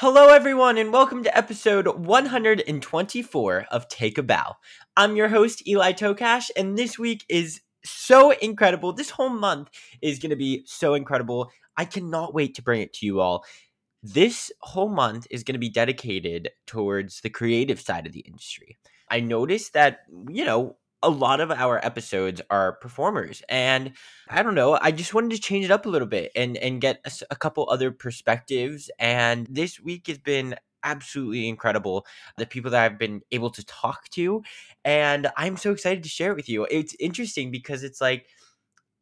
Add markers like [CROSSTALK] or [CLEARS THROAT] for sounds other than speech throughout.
Hello, everyone, and welcome to episode 124 of Take a Bow. I'm your host, Eli Tokash, and this week is so incredible. This whole month is going to be so incredible. I cannot wait to bring it to you all. This whole month is going to be dedicated towards the creative side of the industry. I noticed that, you know, a lot of our episodes are performers and i don't know i just wanted to change it up a little bit and and get a, a, couple other perspectives and this week has been absolutely incredible the people that i've been able to talk to and i'm so excited to share it with you. It's interesting because it's like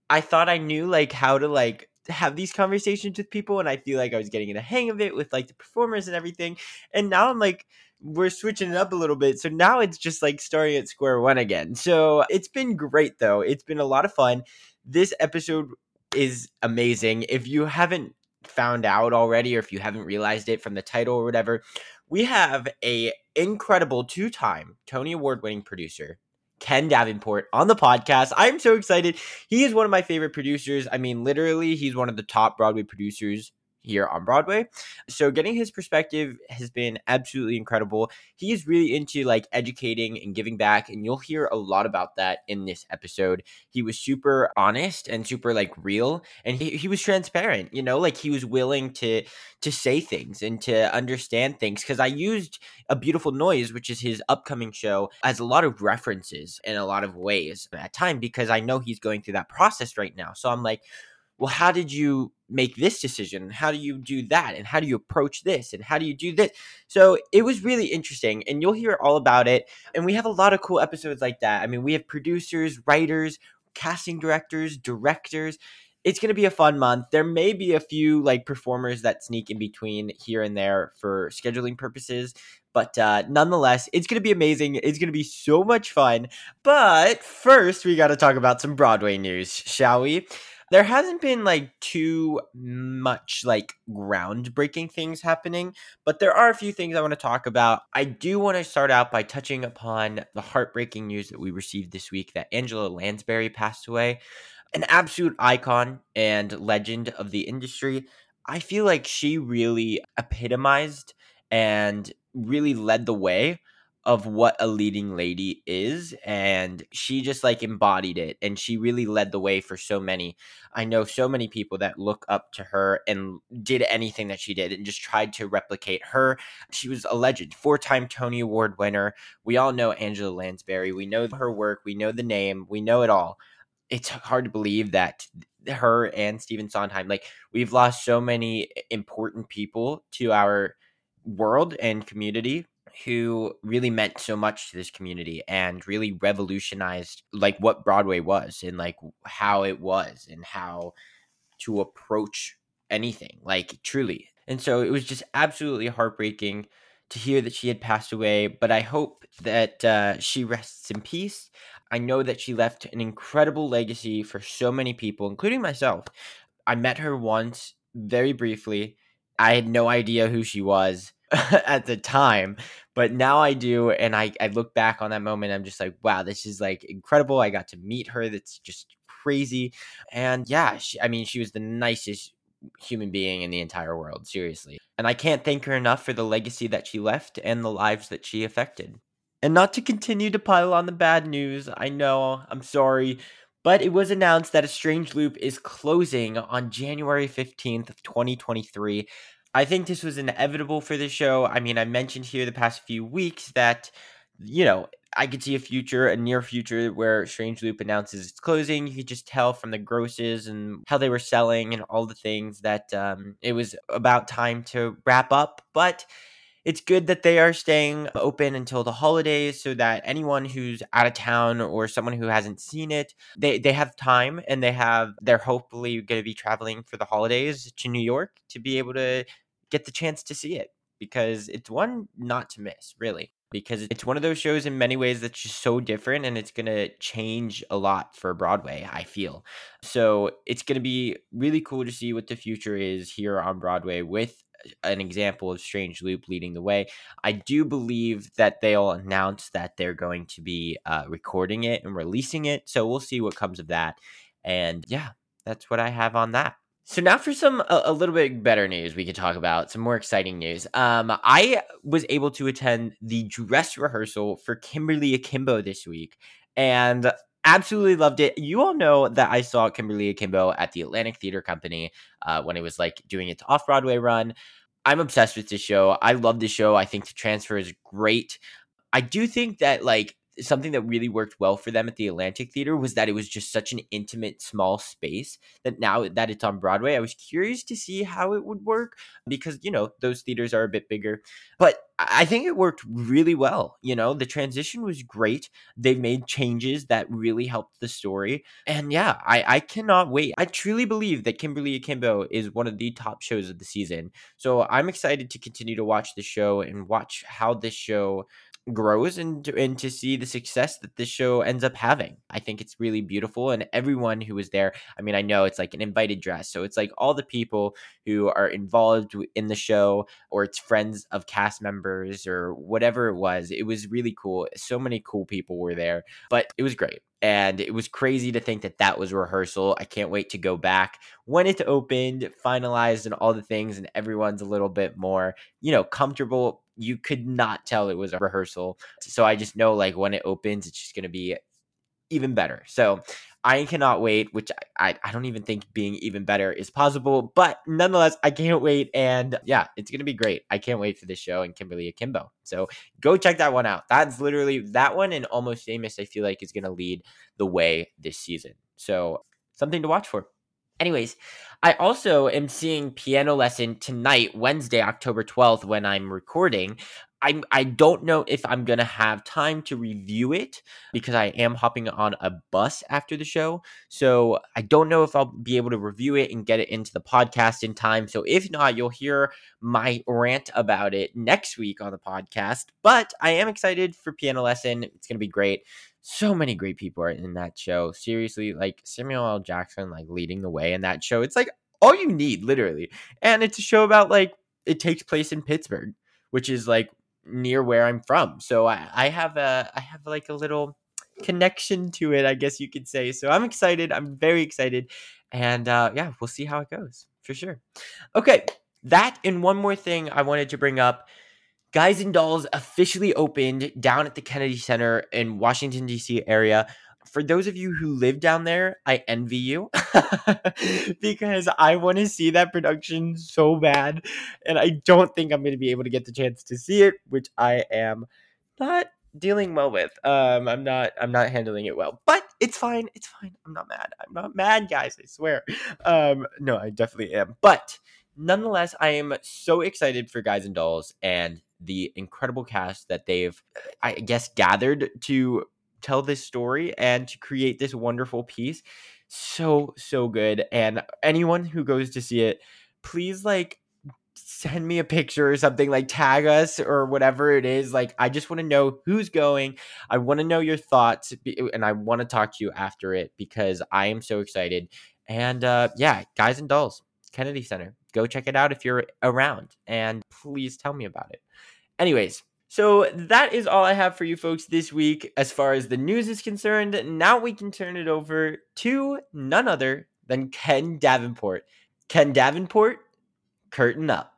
i thought i knew like how to like have these conversations with people and i feel like i was getting in the hang of it with like the performers and everything and now i'm like we're switching it up a little bit. So now it's just like starting at square one again. So it's been great though. It's been a lot of fun. This episode is amazing. If you haven't found out already or if you haven't realized it from the title or whatever, we have a incredible two-time Tony Award winning producer Ken Davenport on the podcast. I'm so excited. He is one of my favorite producers. I mean, literally, he's one of the top Broadway producers here on Broadway. So getting his perspective has been absolutely incredible. He is really into like educating and giving back and you'll hear a lot about that in this episode. He was super honest and super like real and he, he was transparent, you know, like he was willing to to say things and to understand things cuz I used a beautiful noise which is his upcoming show as a lot of references in a lot of ways at time because I know he's going through that process right now. So I'm like well, how did you make this decision? How do you do that? And how do you approach this? And how do you do this? So it was really interesting, and you'll hear all about it. And we have a lot of cool episodes like that. I mean, we have producers, writers, casting directors, directors. It's going to be a fun month. There may be a few like performers that sneak in between here and there for scheduling purposes, but uh, nonetheless, it's going to be amazing. It's going to be so much fun. But first, we got to talk about some Broadway news, shall we? There hasn't been like too much like groundbreaking things happening, but there are a few things I want to talk about. I do want to start out by touching upon the heartbreaking news that we received this week that Angela Lansbury passed away, an absolute icon and legend of the industry. I feel like she really epitomized and really led the way of what a leading lady is and she just like embodied it and she really led the way for so many. I know so many people that look up to her and did anything that she did and just tried to replicate her. She was a legend four-time tony award winner. We all know angela lansbury. We know her work. We know the name. We know it all. It's hard to believe that her and Stephen Sondheim, like we've lost so many important people to our world and community who really meant so much to this community and really revolutionized like what Broadway was and like how it was and how to approach anything like truly. And so it was just absolutely heartbreaking to hear that she had passed away, but I hope that uh, she rests in peace. I know that she left an incredible legacy for so many people, including myself. I met her once very briefly. I had no idea who she was [LAUGHS] at the time, but now I do. And I, I look back on that moment. I'm just like, wow, this is like incredible. I got to meet her. That's just crazy. And yeah, she, I mean, she was the nicest human being in the entire world, seriously. And I can't thank her enough for the legacy that she left and the lives that she affected. And not to continue to pile on the bad news, I know, I'm sorry, But it was announced that A Strange Loop is closing on January 15th of 2023. I think this was inevitable for the show. I mean, I mentioned here the past few weeks that, you know, I could see a future, a near future, where Strange Loop announces its closing. You could just tell from the grosses and how they were selling and all the things that um, it was about time to wrap up. But it's good that they are staying open until the holidays so that anyone who's out of town or someone who hasn't seen it, they, they have time and they have, they're hopefully going to be traveling for the holidays to New York to be able to get the chance to see it because it's one not to miss, really because it's one of those shows in many ways that's just so different and it's going to change a lot for Broadway, I feel. So it's going to be really cool to see what the future is here on Broadway with an example of Strange Loop leading the way. I do believe that they'll announce that they're going to be uh, recording it and releasing it. So we'll see what comes of that. And yeah, that's what I have on that. So now for some a, a, little bit better news we could talk about, some more exciting news. Um, I was able to attend the dress rehearsal for Kimberly Akimbo this week, and absolutely loved it. You all know that I saw Kimberly Akimbo at the Atlantic Theater Company uh, when it was like doing its off Broadway run. I'm obsessed with this show. I love the show. I think the transfer is great. I do think that like something that really worked well for them at the Atlantic Theater was that it was just such an intimate, small space that now that it's on Broadway, I was curious to see how it would work because, you know, those theaters are a bit bigger. But I think it worked really well. You know, the transition was great. They've made changes that really helped the story. And yeah, I, I cannot wait. I truly believe that Kimberly Akimbo is one of the top shows of the season. So I'm excited to continue to watch the show and watch how this show grows and and to see the success that this show ends up having. I think it's really beautiful and everyone who was there, I mean I know it's like an invited dress. So it's like all the people who are involved in the show or it's friends of cast members or whatever it was. It was really cool. So many cool people were there, but it was great and it was crazy to think that that was rehearsal. I can't wait to go back when it's opened, finalized, and all the things, and everyone's a little bit more, you know, comfortable. You could not tell it was a rehearsal. So I just know, like, when it opens, it's just going to be even better. So I cannot wait, which I, I, don't even think being even better is possible. But nonetheless, I can't wait. And yeah, it's going to be great. I can't wait for this show and Kimberly Akimbo. So go check that one out. That's literally that one and Almost Famous, I feel like, is going to lead the way this season. So something to watch for. Anyways, I also am seeing piano lesson tonight, Wednesday, October 12th, when I'm recording. I I don't know if I'm gonna have time to review it because I am hopping on a bus after the show. So I don't know if I'll be able to review it and get it into the podcast in time. So if not, you'll hear my rant about it next week on the podcast. But I am excited for piano lesson. It's gonna be great. So many great people are in that show. Seriously, like Samuel L. Jackson, like leading the way in that show. It's like all you need, literally. And it's a show about like it takes place in Pittsburgh, which is like near where I'm from. So I, I have a I have like a little connection to it, I guess you could say. So I'm excited. I'm very excited. And uh, yeah, we'll see how it goes for sure. Okay, that and one more thing I wanted to bring up. Guys and Dolls officially opened down at the Kennedy Center in Washington, D.C. area for those of you who live down there, I envy you [LAUGHS] because I want to see that production so bad. And I don't think I'm going to be able to get the chance to see it, which I am not dealing well with. Um, I'm not, I'm not handling it well, but it's fine. It's fine. I'm not mad. I'm not mad, guys. I swear. Um, no, I definitely am. But nonetheless, I am so excited for Guys and Dolls and the incredible cast that they've, I guess, gathered to tell this story and to create this wonderful piece. So, so good. And anyone who goes to see it, please like send me a picture or something like tag us or whatever it is like i just want to know who's going i want to know your thoughts and i want to talk to you after it because i am so excited and uh yeah guys and dolls kennedy center go check it out if you're around and please tell me about it anyways so that is all I have for you folks this week as far as the news is concerned. Now we can turn it over to none other than Ken Davenport. Ken Davenport, curtain up.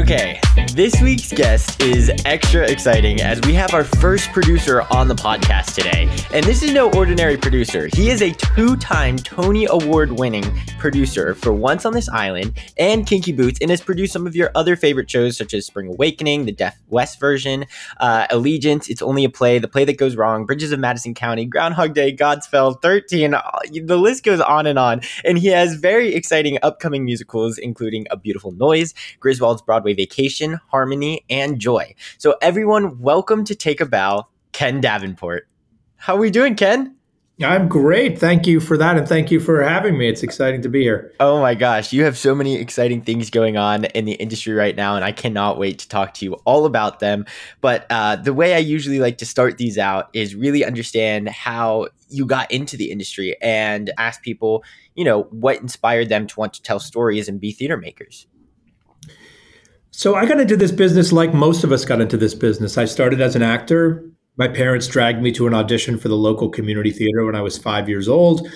Okay, this week's guest is extra exciting as we have our first producer on the podcast today. And this is no ordinary producer. He is a two time Tony Award winning producer for Once on This Island and Kinky Boots and has produced some of your other favorite shows such as Spring Awakening, the Deaf West version, uh, Allegiance, It's Only a Play, The Play That Goes Wrong, Bridges of Madison County, Groundhog Day, Godspell, 13. Uh, the list goes on and on. And he has very exciting upcoming musicals, including A Beautiful Noise, Griswold's Broadway. Broadway Vacation, Harmony, and Joy. So, everyone, welcome to Take a Bow, Ken Davenport. How are we doing, Ken? I'm great. Thank you for that. And thank you for having me. It's exciting to be here. Oh my gosh. You have so many exciting things going on in the industry right now. And I cannot wait to talk to you all about them. But uh, the way I usually like to start these out is really understand how you got into the industry and ask people, you know, what inspired them to want to tell stories and be theater makers. So I got into this business like most of us got into this business. I started as an actor. My parents dragged me to an audition for the local community theater when I was five years old.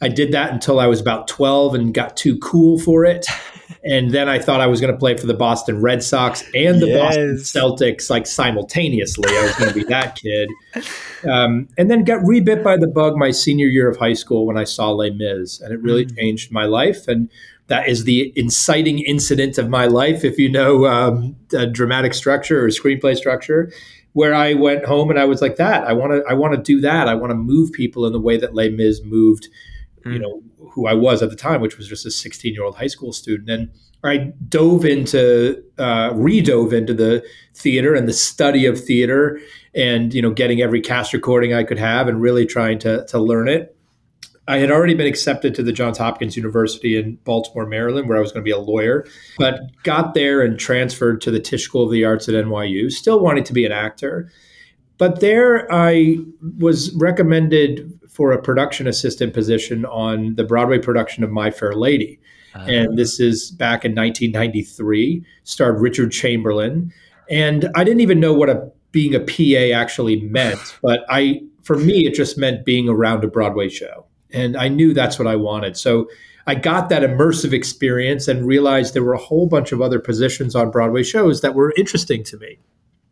I did that until I was about 12 and got too cool for it. [LAUGHS] And then I thought I was going to play for the Boston Red Sox and the yes. Boston Celtics like simultaneously. I was going to be that kid. Um, and then got rebit by the bug my senior year of high school when I saw Les Mis. And it really mm. changed my life. And that is the inciting incident of my life, if you know um, dramatic structure or screenplay structure, where I went home and I was like, that I want to, I want to do that. I want to move people in the way that Les Mis moved, mm. you hmm. know, who I was at the time, which was just a 16 year old high school student. And I dove into, uh, redove into the theater and the study of theater, and you know, getting every cast recording I could have, and really trying to to learn it. I had already been accepted to the Johns Hopkins University in Baltimore, Maryland, where I was going to be a lawyer, but got there and transferred to the Tisch School of the Arts at NYU, still wanting to be an actor. But there I was recommended for a production assistant position on the Broadway production of My Fair Lady. Uh-huh. And this is back in 1993, starred Richard Chamberlain. And I didn't even know what a being a PA actually meant, but I for me it just meant being around a Broadway show. And I knew that's what I wanted. So I got that immersive experience and realized there were a whole bunch of other positions on Broadway shows that were interesting to me.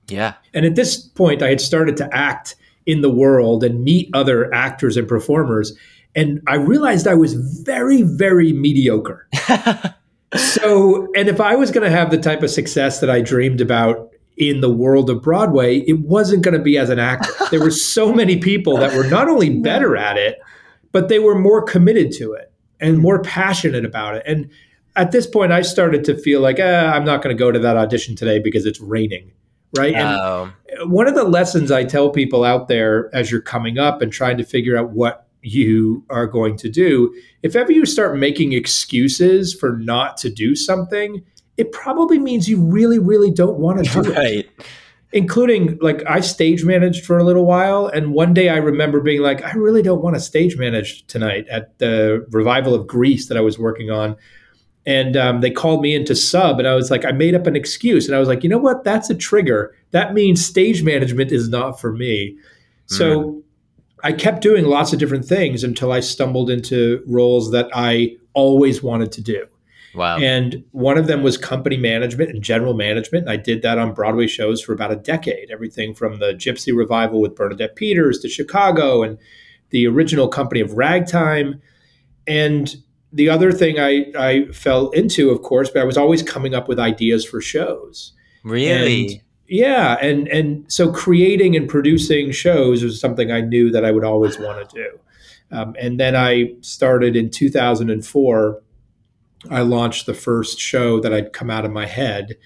Yeah. And at this point, I had started to act in the world and meet other actors and performers. And I realized I was very, very mediocre. [LAUGHS] so, and if I was going to have the type of success that I dreamed about in the world of Broadway, it wasn't going to be as an actor. There were so many people that were not only [LAUGHS] better at it, but they were more committed to it and more passionate about it. And at this point, I started to feel like eh, I'm not going to go to that audition today because it's raining, right? Oh. And one of the lessons I tell people out there as you're coming up and trying to figure out what you are going to do, if ever you start making excuses for not to do something, it probably means you really, really don't want to do [LAUGHS] right. it including like I stage managed for a little while. And one day I remember being like, I really don't want to stage manage tonight at the revival of Grease that I was working on. And um, they called me into sub, and I was like, I made up an excuse. And I was like, you know what? That's a trigger. That means stage management is not for me. Mm. So I kept doing lots of different things until I stumbled into roles that I always wanted to do. Wow. And one of them was company management and general management. And I did that on Broadway shows for about a decade, everything from the Gypsy Revival with Bernadette Peters to Chicago and the original company of Ragtime. And the other thing I, I fell into, of course, but I was always coming up with ideas for shows. Really? And, yeah. And, and so creating and producing shows was something I knew that I would always want to do. Um, and then I started in 2004 I launched the first show that I'd come out of my head,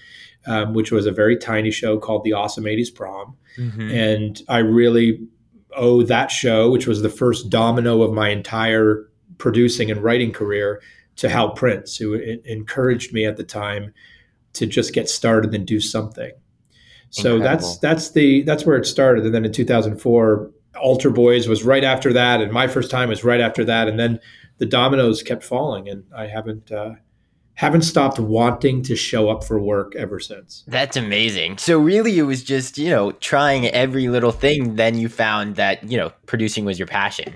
um, which was a very tiny show called The Awesome 80s Prom. Mm-hmm. And I really owe that show, which was the first domino of my entire producing and writing career, to Hal Prince, who encouraged me at the time to just get started and do something. So Incredible. that's that's the that's where it started. And then in 2004, Altar Boyz was right after that, and my first time was right after that, and then the dominoes kept falling, and I haven't uh, haven't stopped wanting to show up for work ever since. That's amazing. So really, it was just you know trying every little thing. Then you found that you know producing was your passion.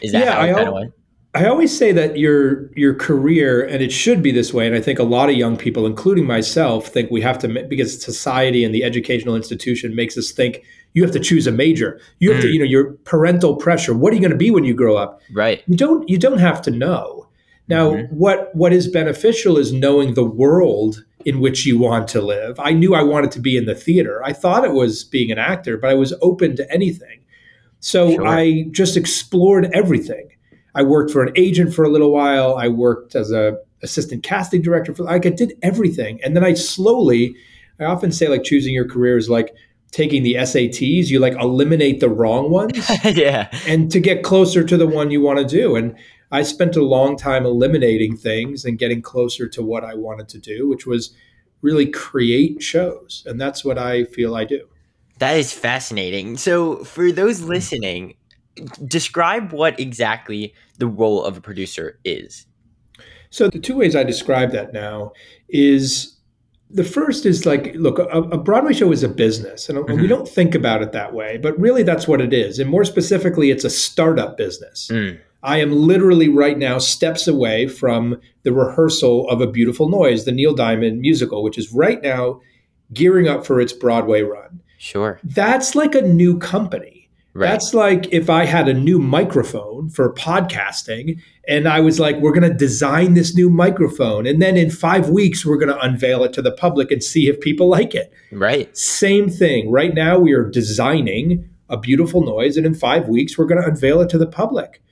Is that yeah, how it kind of went? I always say that your your career, and it should be this way, and I think a lot of young people, including myself, think we have to because society and the educational institution makes us think you have to choose a major. You have mm. to, you know, your parental pressure. What are you going to be when you grow up? Right. You don't. You don't have to know. Now, mm-hmm. what what is beneficial is knowing the world in which you want to live. I knew I wanted to be in the theater. I thought it was being an actor, but I was open to anything. So sure. I just explored everything. I worked for an agent for a little while. I worked as a assistant casting director for like I did everything. And then I slowly I often say like choosing your career is like taking the SATs, you like eliminate the wrong ones. [LAUGHS] yeah. And to get closer to the one you want to do. And I spent a long time eliminating things and getting closer to what I wanted to do, which was really create shows. And that's what I feel I do. That is fascinating. So, for those mm. listening, describe what exactly the role of a producer is. So, the two ways I describe that now is the first is like, look, a, a Broadway show is a business, and, mm-hmm. we don't think about it that way, but really that's what it is. And more specifically, it's a startup business. Mm. I am literally right now steps away from the rehearsal of A Beautiful Noise, the Neil Diamond musical, which is right now gearing up for its Broadway run. Sure. That's like a new company. Right. That's like if I had a new microphone for podcasting and I was like, we're going to design this new microphone. And then in five weeks, we're going to unveil it to the public and see if people like it. Right. Same thing. Right now, we are designing a beautiful noise. And in five weeks, we're going to unveil it to the public.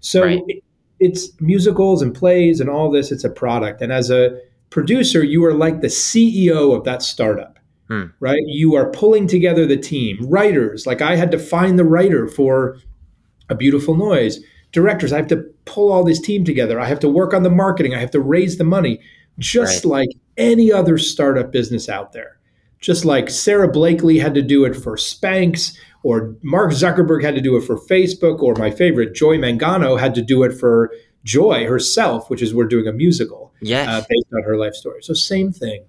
So right. it, it's musicals and plays and all this, it's a product. And as a producer, you are like the CEO of that startup. Hmm. Right? You are pulling together the team, writers. Like I had to find the writer for a beautiful noise. Directors, I have to pull all this team together. I have to work on the marketing. I have to raise the money, just right. like any other startup business out there. Just like Sara Blakely had to do it for Spanx, or Mark Zuckerberg had to do it for Facebook, or my favorite, Joy Mangano, had to do it for Joy herself, which is we're doing a musical yes. uh, based on her life story. So, same thing.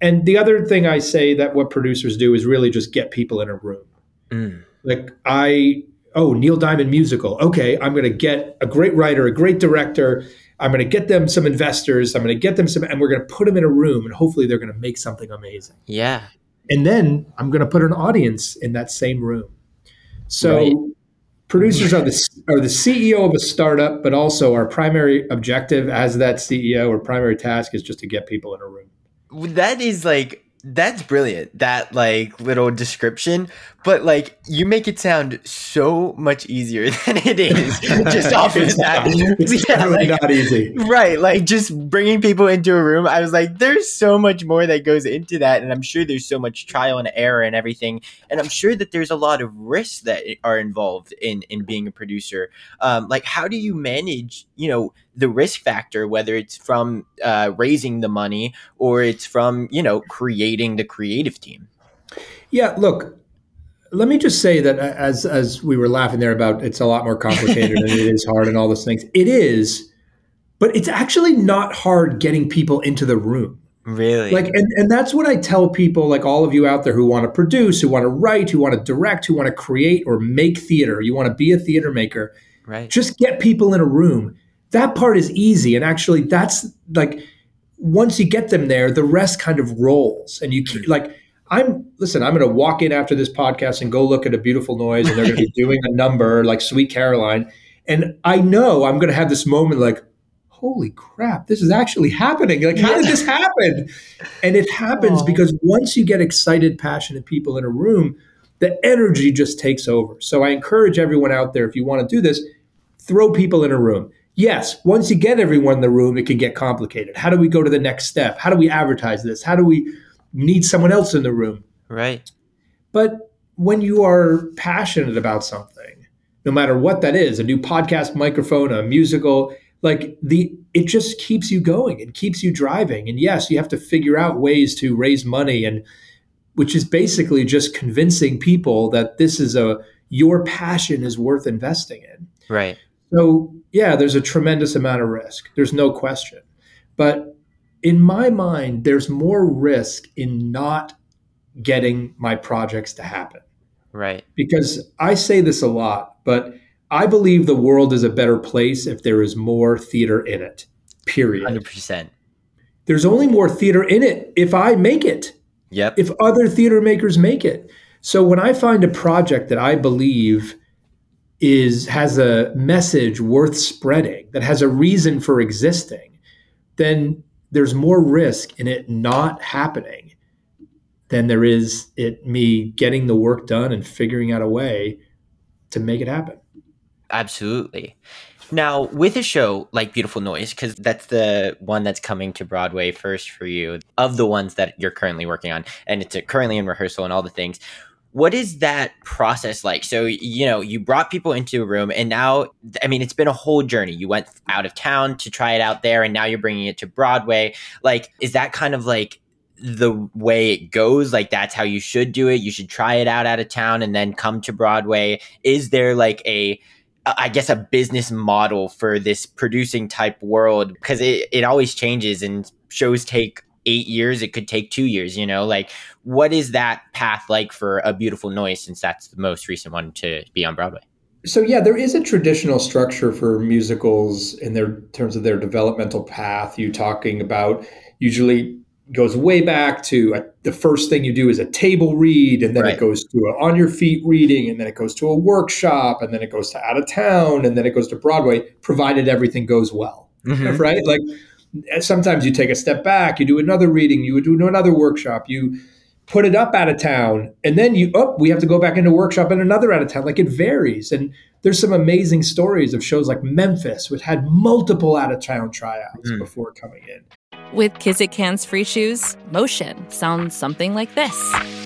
And the other thing I say that what producers do is really just get people in a room. Mm. Like, I, oh, Neil Diamond musical. Okay, I'm going to get a great writer, a great director. I'm going to get them some investors. I'm going to get them some, and we're going to put them in a room, and hopefully they're going to make something amazing. Yeah. And then I'm going to put an audience in that same room. So right. producers are the are the CEO of a startup, but also our primary objective as that CEO or primary task is just to get people in a room. That is like that's brilliant that like little description but like you make it sound so much easier [LAUGHS] than it is just off of that. it's [LAUGHS] yeah, like, not easy. right like just bringing people into a room i was like there's so much more that goes into that and i'm sure there's so much trial and error and everything and i'm sure that there's a lot of risks that are involved in in being a producer. Um, like how do you manage you know the risk factor whether it's from uh, raising the money or it's from you know creating the creative team yeah look let me just say that as as we were laughing there about it's a lot more complicated and it is hard and all those things. It is, but it's actually not hard getting people into the room. Really? Like and, and that's what I tell people, like all of you out there who want to produce, who want to write, who want to direct, who want to create or make theater, you want to be a theater maker. Right. Just get people in a room. That part is easy. And actually that's like once you get them there, the rest kind of rolls. And you keep like I'm listen, I'm going to walk in after this podcast and go look at a beautiful noise and they're going to be [LAUGHS] doing a number like Sweet Caroline. And I know I'm going to have this moment like, holy crap, this is actually happening. Like, how did this happen? And it happens Aww. because once you get excited, passionate people in a room, the energy just takes over. So I encourage everyone out there, if you want to do this, throw people in a room. Yes, once you get everyone in the room, it can get complicated. How do we go to the next step? How do we advertise this? How do we need someone else in the room. Right. But when you are passionate about something, no matter what that is, a new podcast microphone, a musical, like the it just keeps you going and keeps you driving. And yes, you have to figure out ways to raise money and which is basically just convincing people that this is a your passion is worth investing in. Right. So, yeah, there's a tremendous amount of risk. There's no question. But in my mind, there's more risk in not getting my projects to happen. Right. Because I say this a lot, but I believe the world is a better place if there is more theater in it. Period. 100%. There's only more theater in it if I make it. Yep. If other theater makers make it. So when I find a project that I believe is has a message worth spreading, that has a reason for existing, then there's more risk in it not happening than there is it me getting the work done and figuring out a way to make it happen. Absolutely. Now, with a show like Beautiful Noise, because that's the one that's coming to Broadway first for you, of the ones that you're currently working on, and it's currently in rehearsal and all the things. What is that process like? So, you know, you brought people into a room, and now, I mean, it's been a whole journey. You went out of town to try it out there, and now you're bringing it to Broadway. Like, is that kind of like the way it goes like that's how you should do it you should try it out out of town and then come to broadway is there like a I guess a business model for this producing type world because it, it always changes and shows take eight years it could take two years you know like what is that path like for a beautiful noise since that's the most recent one to be on broadway so yeah there is a traditional structure for musicals in their terms of their developmental path you talking about usually goes way back to a, the first thing you do is a table read, and then right. it goes to a on your feet reading, and then it goes to a workshop, and then it goes to out of town, and then it goes to Broadway, provided everything goes well. Mm-hmm. Right? Like sometimes you take a step back, you do another reading, you would do another workshop, you put it up out of town, and then you oh, we have to go back into workshop and another out of town. Like it varies. And there's some amazing stories of shows like Memphis, which had multiple out of town tryouts mm. before coming in. With Kizik hands free shoes, motion sounds something like this.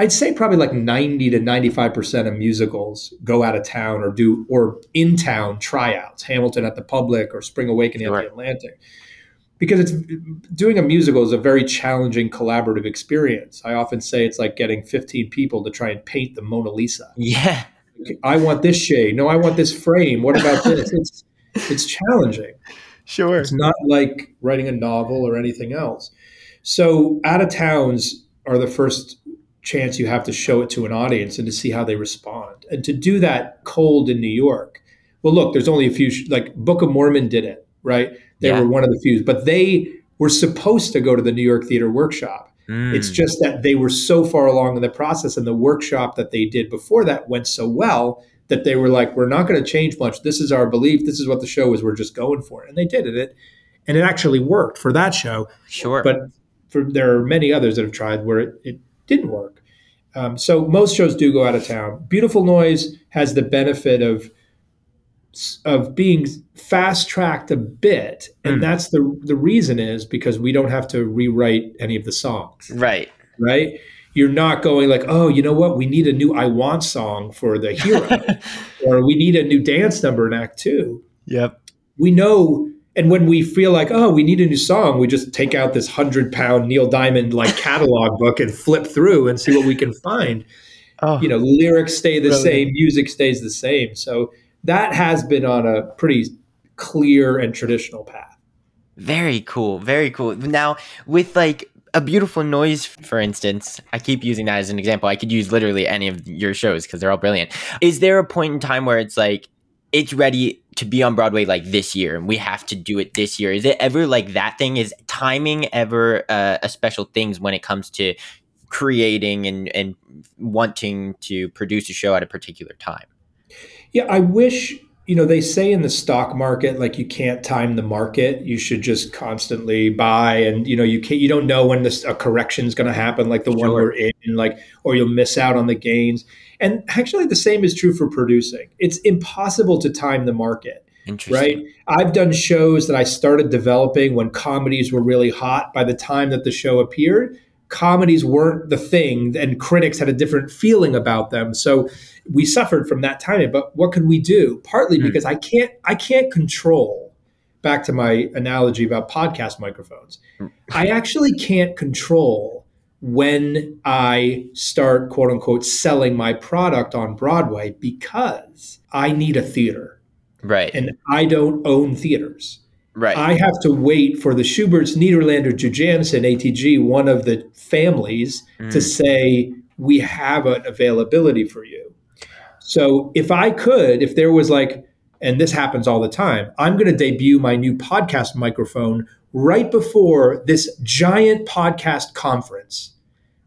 I'd say probably like 90 to 95% of musicals go out of town or do or in town tryouts, Hamilton at the Public or Spring Awakening at the Atlantic. Because it's doing a musical is a very challenging collaborative experience. I often say it's like getting 15 people to try and paint the Mona Lisa. Yeah. I want this shade. No, I want this frame. What about this? [LAUGHS] It's it's challenging. Sure. It's not like writing a novel or anything else. So out of towns are the first chance you have to show it to an audience and to see how they respond. And to do that cold in New York, well, look, there's only a few, like Book of Mormon did it, right? They yeah. were one of the few, but they were supposed to go to the New York Theater Workshop. Mm. It's just that they were so far along in the process, and the workshop that they did before that went so well that they were like, "We're not going to change much. This is our belief. This is what the show is. We're just going for it." And they did it, and it actually worked for that show. Sure, but for there are many others that have tried where it, it didn't work. Um, so most shows do go out of town. Beautiful Noise has the benefit of of being fast tracked a bit, and mm. that's the the reason is because we don't have to rewrite any of the songs. Right. Right. You're not going like, oh, you know what? We need a new "I Want" song for the hero, [LAUGHS] or we need a new dance number in Act Two. Yep. We know and when we feel like, oh, we need a new song, we just take out this hundred pound Neil Diamond like [LAUGHS] catalog book and flip through and see what we can find. Oh, you know, lyrics stay the same, music stays the same. So that has been on a pretty clear and traditional path. Very cool. Very cool. Now, with like a beautiful noise, for instance, I keep using that as an example. I could use literally any of your shows because they're all brilliant. Is there a point in time where it's like, it's ready to be on Broadway like this year and we have to do it this year. Is it ever like that thing? Is timing ever uh, a special things when it comes to creating and, and wanting to produce a show at a particular time? Yeah, I wish you know, they say in the stock market, like you can't time the market. You should just constantly buy, and you know, you can't. You don't know when this a correction is going to happen, like the sure. one we're in, like, or you'll miss out on the gains. And actually, the same is true for producing. It's impossible to time the market. Right. I've done shows that I started developing when comedies were really hot. By the time that the show appeared, comedies weren't the thing and critics had a different feeling about them so we suffered from that timing but what could we do partly mm. because i can't i can't control back to my analogy about podcast microphones mm. i actually can't control when i start quote unquote selling my product on broadway because i need a theater right and i don't own theaters Right. I have to wait for the Shuberts, Nederlander, Jujamcyn, ATG, one of the families, mm. to say, we have an availability for you. So if I could, if there was like, and this happens all the time, I'm going to debut my new podcast microphone right before this giant podcast conference,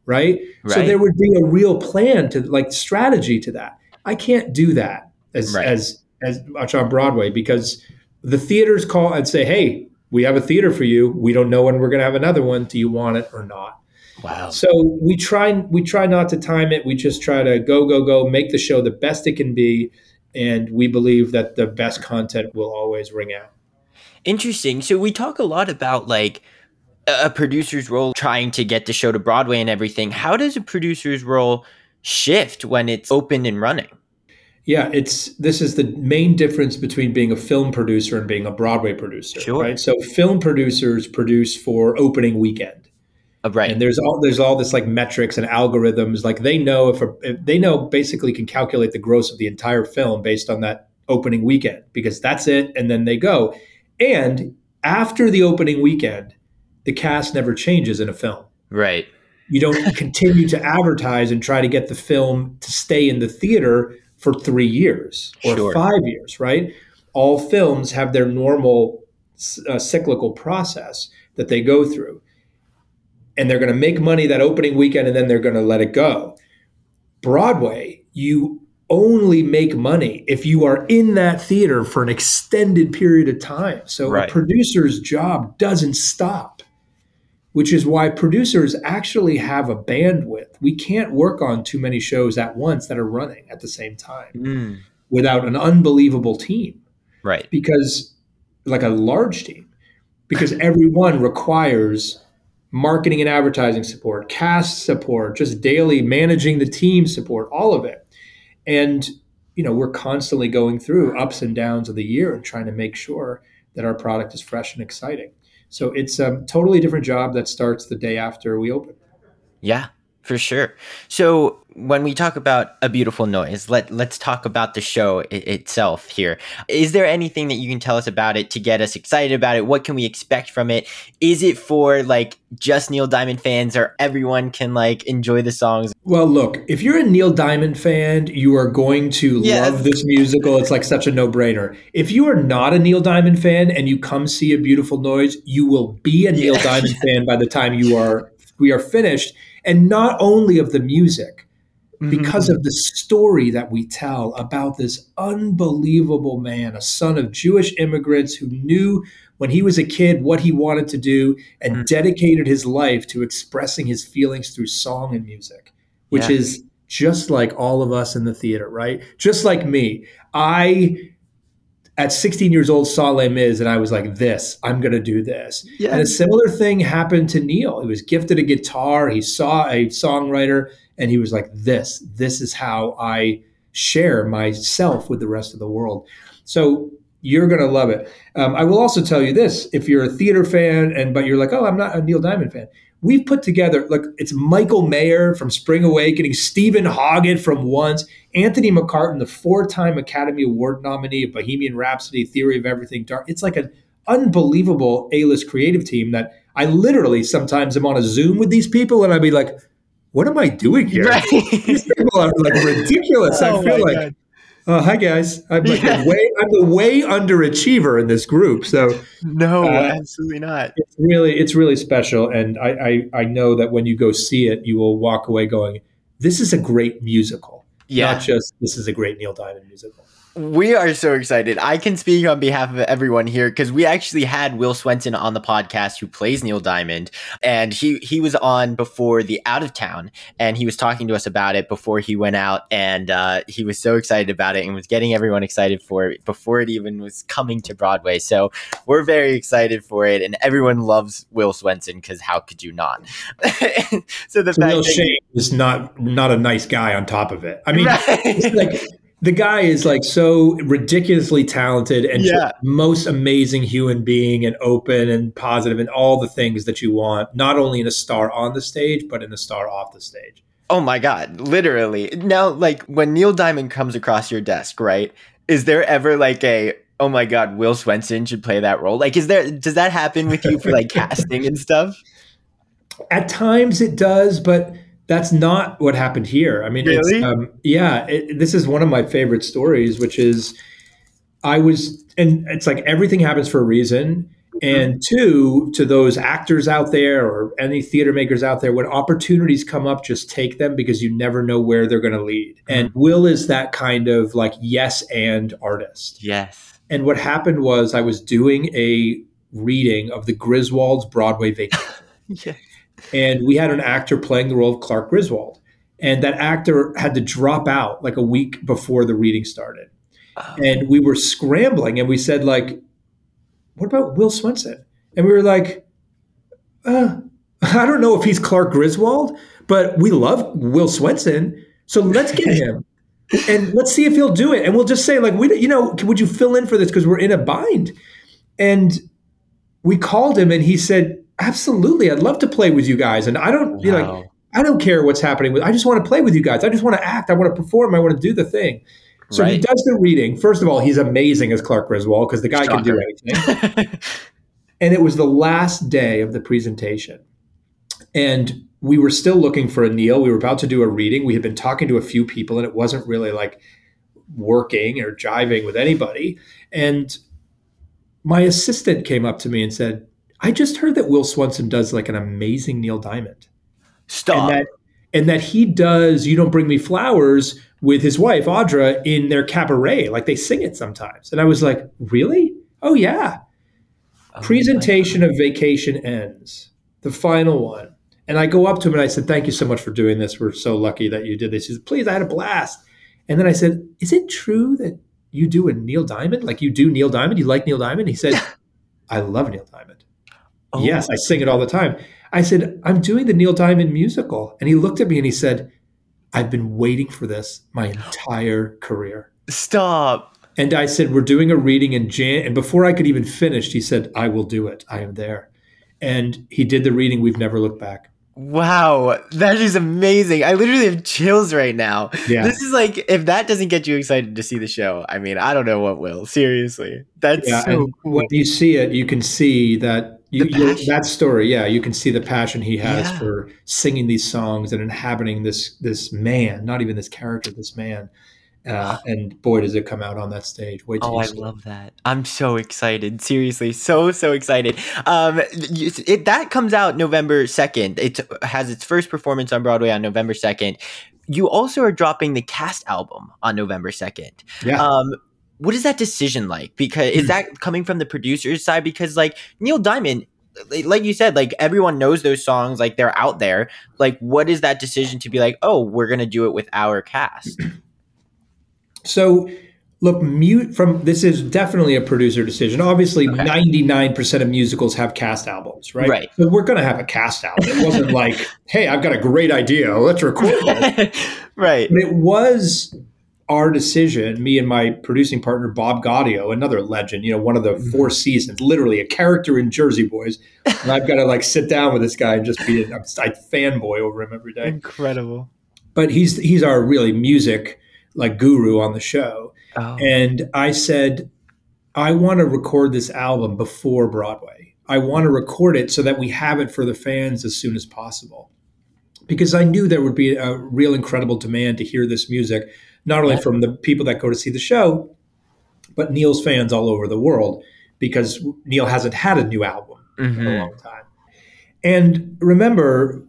right? right? So there would be a real plan to like strategy to that. I can't do that as right. as as much on Broadway because the theaters call and say, "Hey, we have a theater for you. We don't know when we're going to have another one. Do you want it or not?" Wow. So we try we try not to time it. We just try to go go go, make the show the best it can be, and we believe that the best content will always ring out. Interesting. So we talk a lot about like a producer's role trying to get the show to Broadway and everything. How does a producer's role shift when it's open and running? Yeah, it's this is the main difference between being a film producer and being a Broadway producer. Sure. Right. So film producers produce for opening weekend. Uh, right. And there's all there's all this like metrics and algorithms. Like they know if, a, if they know basically can calculate the gross of the entire film based on that opening weekend because that's it, and then they go. And after the opening weekend, the cast never changes in a film. Right. You don't [LAUGHS] continue to advertise and try to get the film to stay in the theater for three years or sure. five years, right? All films have their normal uh, cyclical process that they go through. And they're going to make money that opening weekend and then they're going to let it go. Broadway, you only make money if you are in that theater for an extended period of time. So right. a producer's job doesn't stop which is why producers actually have a bandwidth. We can't work on too many shows at once that are running at the same time mm. without an unbelievable team. Right. Because, like a large team, because everyone requires marketing and advertising support, cast support, just daily managing the team support, all of it. And, you know, we're constantly going through ups and downs of the year and trying to make sure that our product is fresh and exciting. So it's a totally different job that starts the day after we open. Yeah, for sure. So when we talk about a beautiful noise, let let's talk about the show itself here. Is there anything that you can tell us about it to get us excited about it? What can we expect from it? Is it for like just Neil Diamond fans or everyone can like enjoy the songs? Well, look, if you're a Neil Diamond fan, you are going to yes. love this musical. It's like such a no-brainer. If you are not a Neil Diamond fan and you come see a beautiful noise, you will be a Neil yeah. Diamond fan by the time you are we are finished and not only of the music because mm-hmm. of the story that we tell about this unbelievable man, a son of Jewish immigrants who knew when he was a kid what he wanted to do and mm-hmm. dedicated his life to expressing his feelings through song and music, which yeah. is just like all of us in the theater, right? Just like me. I at 16 years old saw Les Mis and I was like, this, I'm going to do this. Yes. And a similar thing happened to Neil. He was gifted a guitar. He saw a songwriter and he was like, this, this is how I share myself with the rest of the world. So you're going to love it. Um, I will also tell you this: if you're a theater fan, and but you're like, oh, I'm not a Neil Diamond fan, we've put together look it's Michael Mayer from Spring Awakening, Steven Hoggett from Once, Anthony McCarten, the four-time Academy Award nominee of Bohemian Rhapsody, Theory of Everything, Dark. It's like an unbelievable A-list creative team that I literally sometimes am on a Zoom with these people, and I'd be like, "What am I doing here? Right. [LAUGHS] these people are like ridiculous." oh I feel like. God. Oh, hi guys. I'm like yeah. way I'm the way underachiever in this group. So no, uh, absolutely not. It's really it's really special, and I, I I know that when you go see it, you will walk away going, "This is a great musical." Yeah. Not just this is a great Neil Diamond musical. We are so excited. I can speak on behalf of everyone here because we actually had Will Swenson on the podcast who plays Neil Diamond, and he he was on before the Out of Town, and he was talking to us about it before he went out, and uh, he was so excited about it and was getting everyone excited for it before it even was coming to Broadway. So we're very excited for it, and everyone loves Will Swenson because how could you not? [LAUGHS] so the It's fact real that shame is not not a nice guy on top of it. I mean, Right. it's like the guy is like so ridiculously talented and Yeah. most amazing human being and open and positive and all the things that you want, not only in a star on the stage, but in a star off the stage. Oh my god, literally. Now, like when Neil Diamond comes across your desk, right? Is there ever like a oh my god, Will Swenson should play that role? Like, is there does that happen with you for like [LAUGHS] casting and stuff? At times it does, but that's not what happened here. I mean, Really? it's, um, yeah, it, this is one of my favorite stories, which is I was, and it's like everything happens for a reason. And two, to those actors out there or any theater makers out there, when opportunities come up, just take them because you never know where they're going to lead. And Will is that kind of like yes and artist. Yes. And what happened was I was doing a reading of the Griswold's Broadway Vacation [LAUGHS] Yeah. And we had an actor playing the role of Clark Griswold. And that actor had to drop out like a week before the reading started. And we were scrambling and we said, like, what about Will Swenson? And we were like, uh, I don't know if he's Clark Griswold, but we love Will Swenson. So let's get him. [LAUGHS] And let's see if he'll do it. And we'll just say, like, we, you know, would you fill in for this? Because we're in a bind. And we called him and he said, Absolutely, I'd love to play with you guys. And I don't you know, like I don't care what's happening with I just want to play with you guys. I just want to act. I want to perform. I want to do the thing. So he does the reading. First of all, he's amazing as Clark Griswold because the guy can do anything. [LAUGHS] And it was the last day of the presentation. And we were still looking for a Neil. We were about to do a reading. We had been talking to a few people, and it wasn't really like working or jiving with anybody. And my assistant came up to me and said, I just heard that Will Swenson does like an amazing Neil Diamond. Stop. And that and that he does You Don't Bring Me Flowers with his wife Audra in their cabaret. Like they sing it sometimes. And I was like, Really? Oh yeah. Oh Presentation of vacation ends. The final one. And I go up to him and I said, Thank you so much for doing this. We're so lucky that you did this. He said, Please, I had a blast. And then I said, Is it true that you do a Neil Diamond? Like you do Neil Diamond? You like Neil Diamond? He said, [LAUGHS] I love Neil Diamond. Oh. Yes, I sing it all the time. I said, I'm doing the Neil Diamond musical. And he looked at me and he said, I've been waiting for this my entire career. Stop. And I said, We're doing a reading in Jan. And before I could even finish, he said, I will do it. I am there. And he did the reading. We've never looked back. Wow, that is amazing. I literally have chills right now. Yeah. This is like if that doesn't get you excited to see the show, I mean, I don't know what will. Seriously. That's Yeah. so cool. when you see it, you can see that you, you- that story. Yeah. You can see the passion he has Yeah. for singing these songs and inhabiting this, this man, not even this character, this man. Uh, and boy, does it come out on that stage. Wait till Oh, I see love that. I'm so excited. Seriously, so so excited. Um it that comes out November 2nd. It has its first performance on Broadway on November 2nd. You also are dropping the cast album on November 2nd. Yeah. Um what is that decision like? Because is hmm. that coming from the producer's side because like Neil Diamond like- you said like everyone knows those songs like they're out there like what is that decision to be like oh we're going to do it with our cast [CLEARS THROAT] So, look, mute from this is definitely a producer decision. Obviously, Okay. ninety nine percent of musicals have cast albums, right? Right. So we're going to have a cast album. It wasn't [LAUGHS] like, hey, I've got a great idea. Let's record it. [LAUGHS] right but it was our decision. Me and my producing partner Bob Gaudio, another legend. You know, one of the mm-hmm. four seasons, literally a character in Jersey Boys. And I've got to like sit down with this guy and just be a, I fanboy over him every day incredible but he's he's our really music like guru on the show. oh. And I said, I want to record this album before Broadway. I want to record it so that we have it for the fans as soon as possible. Because I knew there would be a real incredible demand to hear this music, not only from the people that go to see the show, but Neil's fans all over the world, because Neil hasn't had a new album in a Mhm. long time. And remember,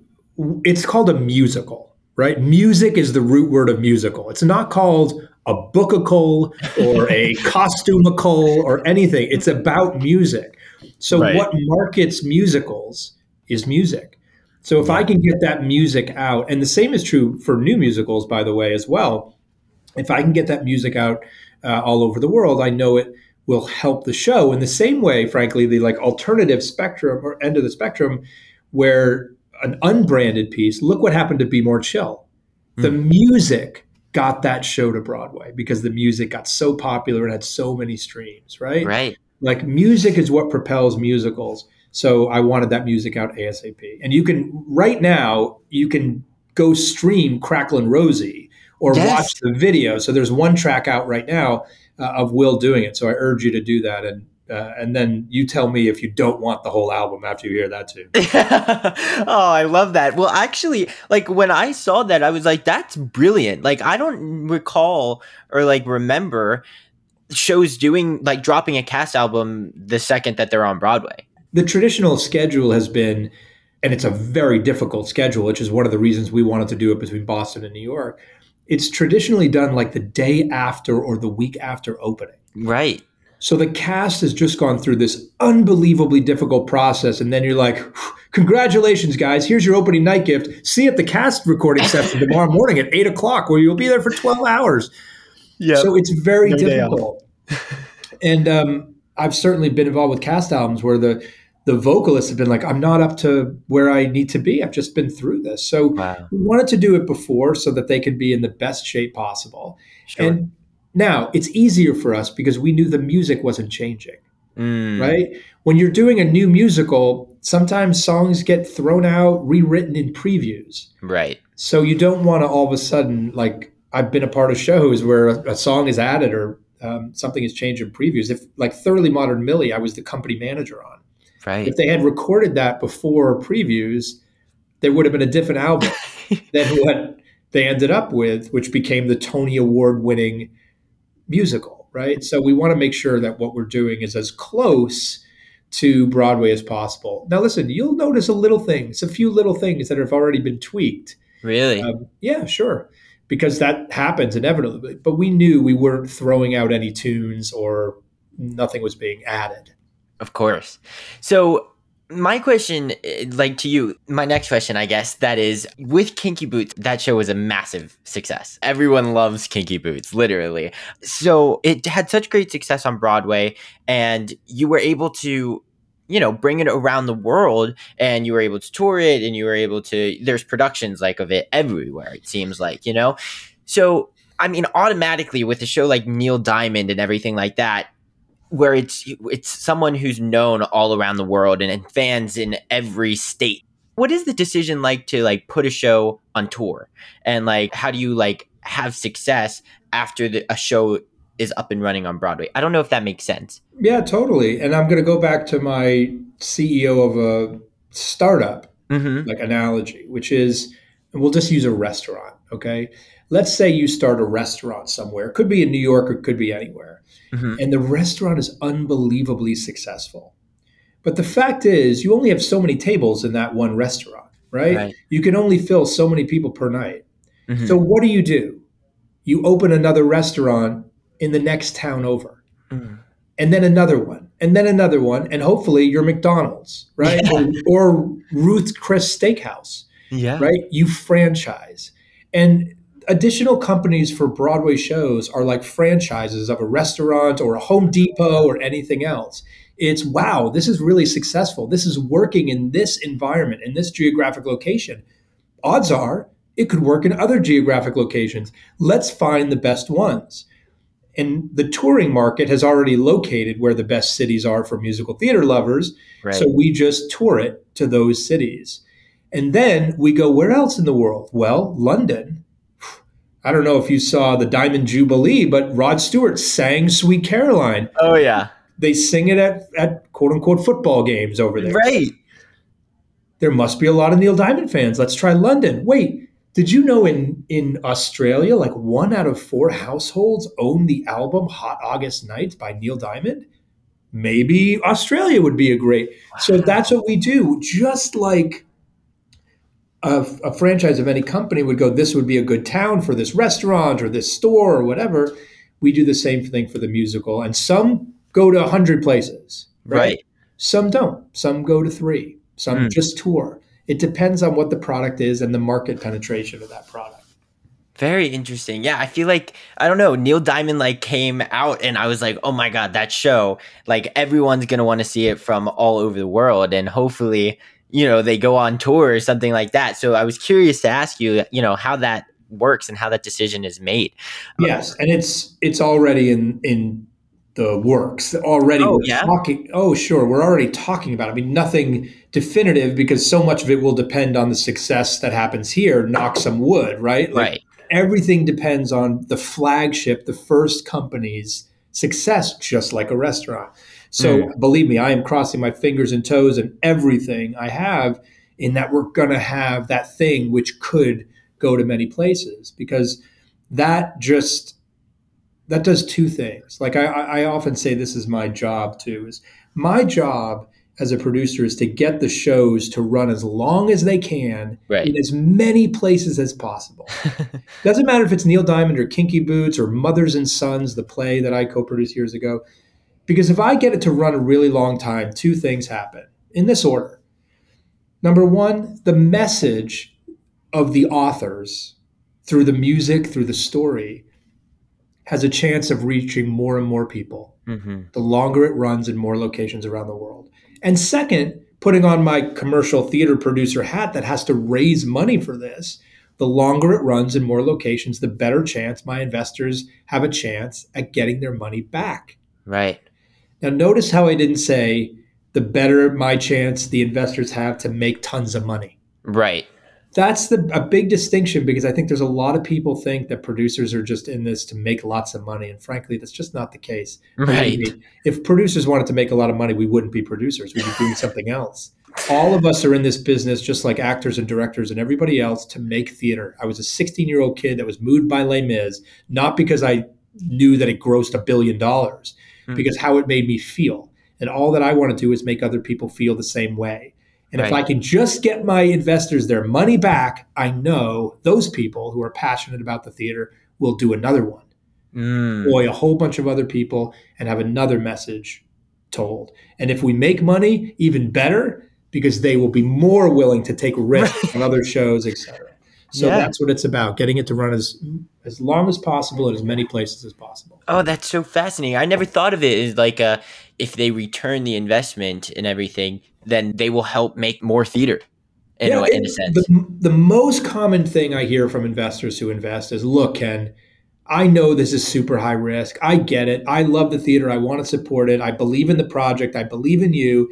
it's called a musical, right? Music is the root word of musical. It's not called a bookical or a [LAUGHS] costumical or anything. It's about music. So Right. what markets musicals is music. So if I can get that music out, and the same is true for new musicals, by the way, as well. If I can get that music out uh, all over the world, I know it will help the show. In the same way, frankly, the like alternative spectrum or end of the spectrum, where an unbranded piece. Look what happened to Be More Chill. The music got that show to Broadway because the music got so popular and had so many streams, right? Right. Like music is what propels musicals. So I wanted that music out ASAP. And you can right now you can go stream Cracklin' Rosie or Yes. watch the video. So there's one track out right now uh, of Will doing it. So I urge you to do that and uh, and then you tell me if you don't want the whole album after you hear that too. [LAUGHS] oh, I love that. Well, actually, like when I saw that, I was like, that's brilliant. Like, I don't recall or like remember shows doing like dropping a cast album the second that they're on Broadway. the traditional schedule has been, and it's a very difficult schedule, which is one of the reasons we wanted to do it between Boston and New York. It's traditionally done like the day after or the week after opening. Right. So the cast has just gone through this unbelievably difficult process. And then you're like, congratulations, guys. Here's your opening night gift. See you at the cast recording session [LAUGHS] tomorrow morning at eight o'clock, where you'll be there for 12 hours. Yeah. So it's very No difficult. and um, I've certainly been involved with cast albums where the the vocalists have been like, I'm not up to where I need to be. I've just been through this. So Wow. we wanted to do it before so that they could be in the best shape possible. Sure. And now it's easier for us because we knew the music wasn't changing, Mm. right? When you're doing a new musical, sometimes songs get thrown out, rewritten in previews. Right. So you don't want to all of a sudden like I've been a part of shows where a, a song is added or um, something is changed in previews. If like Thoroughly Modern Millie, I was the company manager on. Right. If they had recorded that before previews, there would have been a different album [LAUGHS] than what they ended up with, which became the Tony Award winning musical, right? So we want to make sure that what we're doing is as close to Broadway as possible. Now, listen, you'll notice a little things, a few little things that have already been tweaked. Really? Um, yeah, sure. Because that happens inevitably. But we knew we weren't throwing out any tunes or nothing was being added. Of course. So my question, eh, like to you, my next question, I guess, that is with Kinky Boots, that show was a massive success. Everyone loves Kinky Boots, literally. So it had such great success on Broadway, and you were able to, you know, bring it around the world, and you were able to tour it, and you were able to, there's productions like of it everywhere, it seems like, you know? So, I mean, automatically with a show like Neil Diamond and everything like that, where it's it's someone who's known all around the world and, and fans in every state. What is the decision like to like put a show on tour and like how do you like have success after the, a show is up and running on Broadway? I don't know if that makes sense. Yeah, totally. And I'm going to go back to my CEO of a startup Mm-hmm. like analogy, which is we'll just use a restaurant, okay? Let's say you start a restaurant somewhere. It could be in New York or it could be anywhere. Mhm. And the restaurant is unbelievably successful. But the fact is, you only have so many tables in that one restaurant, right? Right. You can only fill so many people per night. Mhm. So what do you do? You open another restaurant in the next town over. Mm. And then another one, and then another one, and hopefully you're McDonald's, right? Yeah. Or, or Ruth Chris Steakhouse, yeah. right? You franchise. And additional companies for Broadway shows are like franchises of a restaurant or a Home Depot or anything else. It's wow, this is really successful. This is working in this environment, in this geographic location. Odds are it could work in other geographic locations. Let's find the best ones. And the touring market has already located where the best cities are for musical theater lovers. Right. So we just tour it to those cities. And then we go, where else in the world? Well, London. I don't know if you saw the Diamond Jubilee, but Rod Stewart sang Sweet Caroline. oh yeah. They sing it at, at quote unquote football games over there. Right. There must be a lot of Neil Diamond fans. Let's try London. Wait, did you know in, in Australia, like one out of four households own the album Hot August Nights by Neil Diamond? Maybe Australia would be a great. So that's what we do. Just like a, a franchise of any company would go, this would be a good town for this restaurant or this store or whatever. We do the same thing for the musical. And some go to 100 places, right? Right. Some don't. Some go to three. Some Mm. just tour. It depends on what the product is and the market penetration of that product. Very interesting. Yeah, I feel like I don't know. Neil Diamond like came out, and I was like, "Oh my god, that show! Like everyone's gonna want to see it from all over the world, and hopefully, you know, they go on tour or something like that." So I was curious to ask you, you know, how that works and how that decision is made. Um, yes, and it's it's already in in the works. Already Oh, yeah? talking. Oh, sure, we're already talking about. It. I mean, nothing definitive because so much of it will depend on the success that happens here. Knock some wood, right? Like, right. Everything depends on the flagship, the first company's success, just like a restaurant. So hmm. believe me, I am crossing my fingers and toes and everything I have in that we're going to have that thing which could go to many places because that just that does two things. Like I, I often say, this is my job too. Is my job as a producer is to get the shows to run as long as they can Right. in as many places as possible. [LAUGHS] Doesn't matter if it's Neil Diamond or Kinky Boots or Mothers and Sons, the play that I co-produced years ago. Because if I get it to run a really long time, two things happen in this order. Number one, the message of the authors through the music, through the story, has a chance of reaching more and more people hmm the longer it runs in more locations around the world. And second, putting on my commercial theater producer hat that has to raise money for this, the longer it runs in more locations, the better chance my investors have a chance at getting their money back. Right. Now, notice how I didn't say the better my chance the investors have to make tons of money. Right. That's the a big distinction because I think there's a lot of people think that producers are just in this to make lots of money, and frankly, that's just not the case. Right. If producers wanted to make a lot of money, we wouldn't be producers. We'd be doing something else. All of us are in this business, just like actors and directors and everybody else, to make theater. I was a 16 year old kid that was moved by Les Mis, not because I knew that it grossed a billion dollars, Hmm. because how it made me feel. And all that I want to do is make other people feel the same way. And if I can just get my investors their money back, I know those people who are passionate about the theater will do another one, Mm. employ a whole bunch of other people, and have another message told. And if we make money, even better, because they will be more willing to take risks [LAUGHS] on other shows, etc. So Yeah. that's what it's about: getting it to run as as long as possible in as many places as possible. Oh, that's so fascinating. I never thought of it as like a if they return the investment and everything, then they will help make more theater. In, a, in a sense. The, the most common thing I hear from investors who invest is look, Ken, I know this is super high risk. I get it. I love the theater. I want to support it. I believe in the project. I believe in you.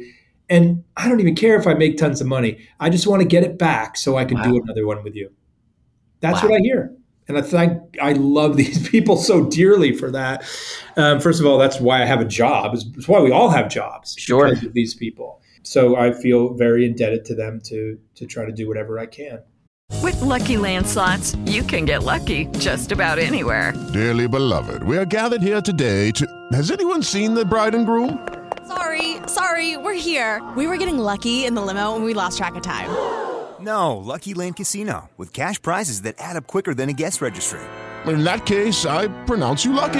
And I don't even care if I make tons of money. I just want to get it back so I can Wow. do another one with you. That's Wow. what I hear. And I think I love [LAUGHS] these people so dearly for that. Um, first of all, that's why I have a job. It's it's why we all have jobs. Sure. because of these people. So I feel very indebted to them to to try to do whatever I can. With Lucky Land slots, you can get lucky just about anywhere. Dearly beloved, we are gathered here today to. Has anyone seen the bride and groom? Sorry, sorry, we're here. We were getting lucky in the limo and we lost track of time. No, Lucky Land Casino, with cash prizes that add up quicker than a guest registry. In that case, I pronounce you lucky.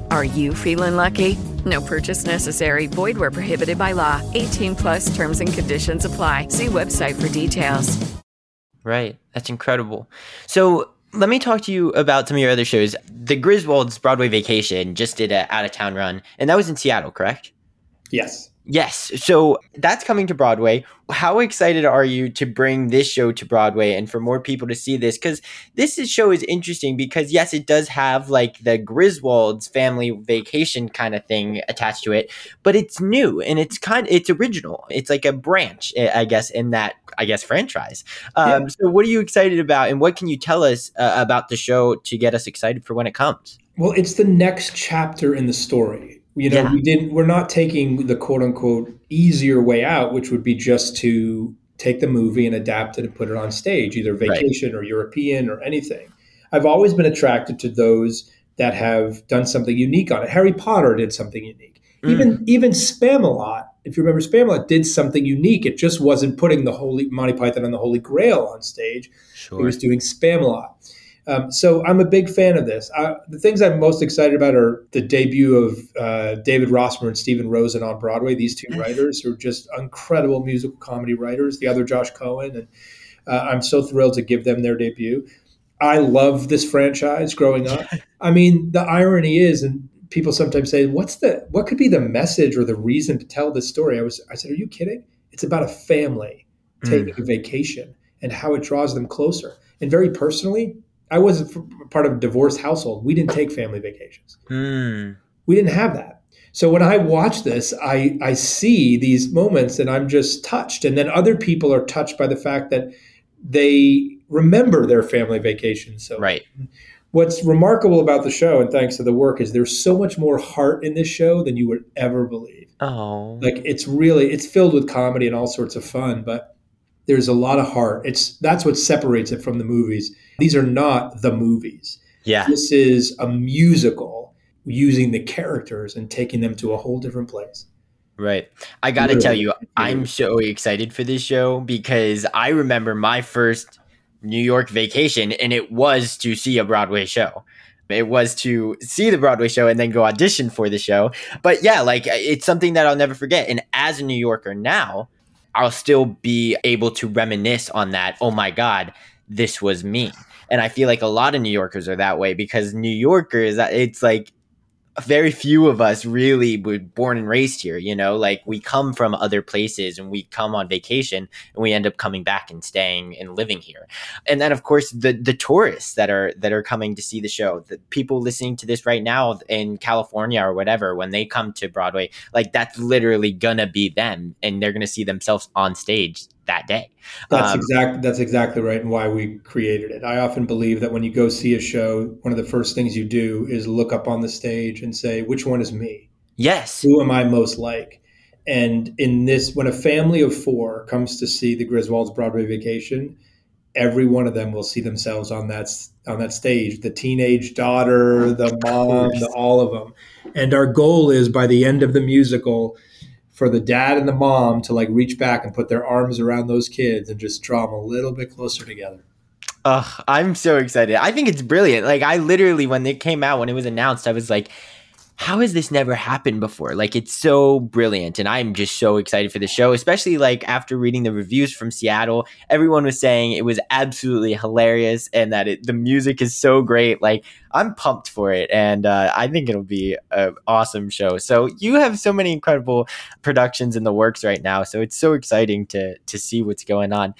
Are you feeling lucky? No purchase necessary. Void where prohibited by law. 18 plus terms and conditions apply. See website for details. Right. That's incredible. So let me talk to you about some of your other shows. The Griswolds Broadway Vacation just did a out of town run, and that was in Seattle, correct? Yes. Yes. So that's coming to Broadway. How excited are you to bring this show to Broadway and for more people to see this? Because this is, show is interesting because, yes, it does have like the Griswolds family vacation kind of thing attached to it, but it's new and it's kind of, it's original. It's like a branch, eh, I guess, in that, I guess, franchise. Um, yeah. So what are you excited about and what can you tell us uh, about the show to get us excited for when it comes? Well, it's the next chapter in the story you know yeah. we didn't we're not taking the quote unquote easier way out which would be just to take the movie and adapt it and put it on stage either vacation right. or european or anything i've always been attracted to those that have done something unique on it harry potter did something unique mm. even even spamalot if you remember spamalot did something unique it just wasn't putting the holy monty python and the holy grail on stage sure. it was doing spamalot um, so I'm a big fan of this. I, the things I'm most excited about are the debut of uh, David Rossmer and Stephen Rosen on Broadway. These two writers are just incredible musical comedy writers. The other Josh Cohen, and uh, I'm so thrilled to give them their debut. I love this franchise growing up. [LAUGHS] I mean, the irony is, and people sometimes say, "What's the what could be the message or the reason to tell this story?" I was, I said, "Are you kidding? It's about a family mm. taking a vacation and how it draws them closer." And very personally, I was part of a divorced household. We didn't take family vacations. Mm. We didn't have that. So when I watch this, I I see these moments and I'm just touched. And then other people are touched by the fact that they remember their family vacations. So right. What's remarkable about the show, and thanks to the work, is there's so much more heart in this show than you would ever believe. Oh, like it's really it's filled with comedy and all sorts of fun, but there's a lot of heart. It's that's what separates it from the movies. These are not the movies. Yeah. This is a musical using the characters and taking them to a whole different place. Right. I got to tell you, I'm so excited for this show because I remember my first New York vacation and it was to see a Broadway show. It was to see the Broadway show and then go audition for the show. But yeah, like it's something that I'll never forget. And as a New Yorker now, I'll still be able to reminisce on that. Oh my God, this was me. And I feel like a lot of New Yorkers are that way because New Yorkers, it's like very few of us really were born and raised here you know? Like we come from other places and we come on vacation and we end up coming back and staying and living here. And then of course the the tourists that are that are coming to see the show the people listening to this right now in california or whatever when they come to broadway like that's literally gonna be them and they're gonna see themselves on stage that day. That's um, exactly that's exactly right, and why we created it. I often believe that when you go see a show, one of the first things you do is look up on the stage and say, "Which one is me? Yes, who am I most like?" And in this, when a family of four comes to see the Griswolds Broadway Vacation, every one of them will see themselves on that on that stage. The teenage daughter, the mom, the, all of them. And our goal is by the end of the musical for the dad and the mom to like reach back and put their arms around those kids and just draw them a little bit closer together. Oh, I'm so excited. I think it's brilliant. Like I literally when it came out when it was announced, I was like how has this never happened before? Like it's so brilliant and I'm just so excited for the show, especially like after reading the reviews from Seattle, everyone was saying it was absolutely hilarious and that it, the music is so great. Like I'm pumped for it and uh, I think it'll be an awesome show. So you have so many incredible productions in the works right now, so it's so exciting to to see what's going on.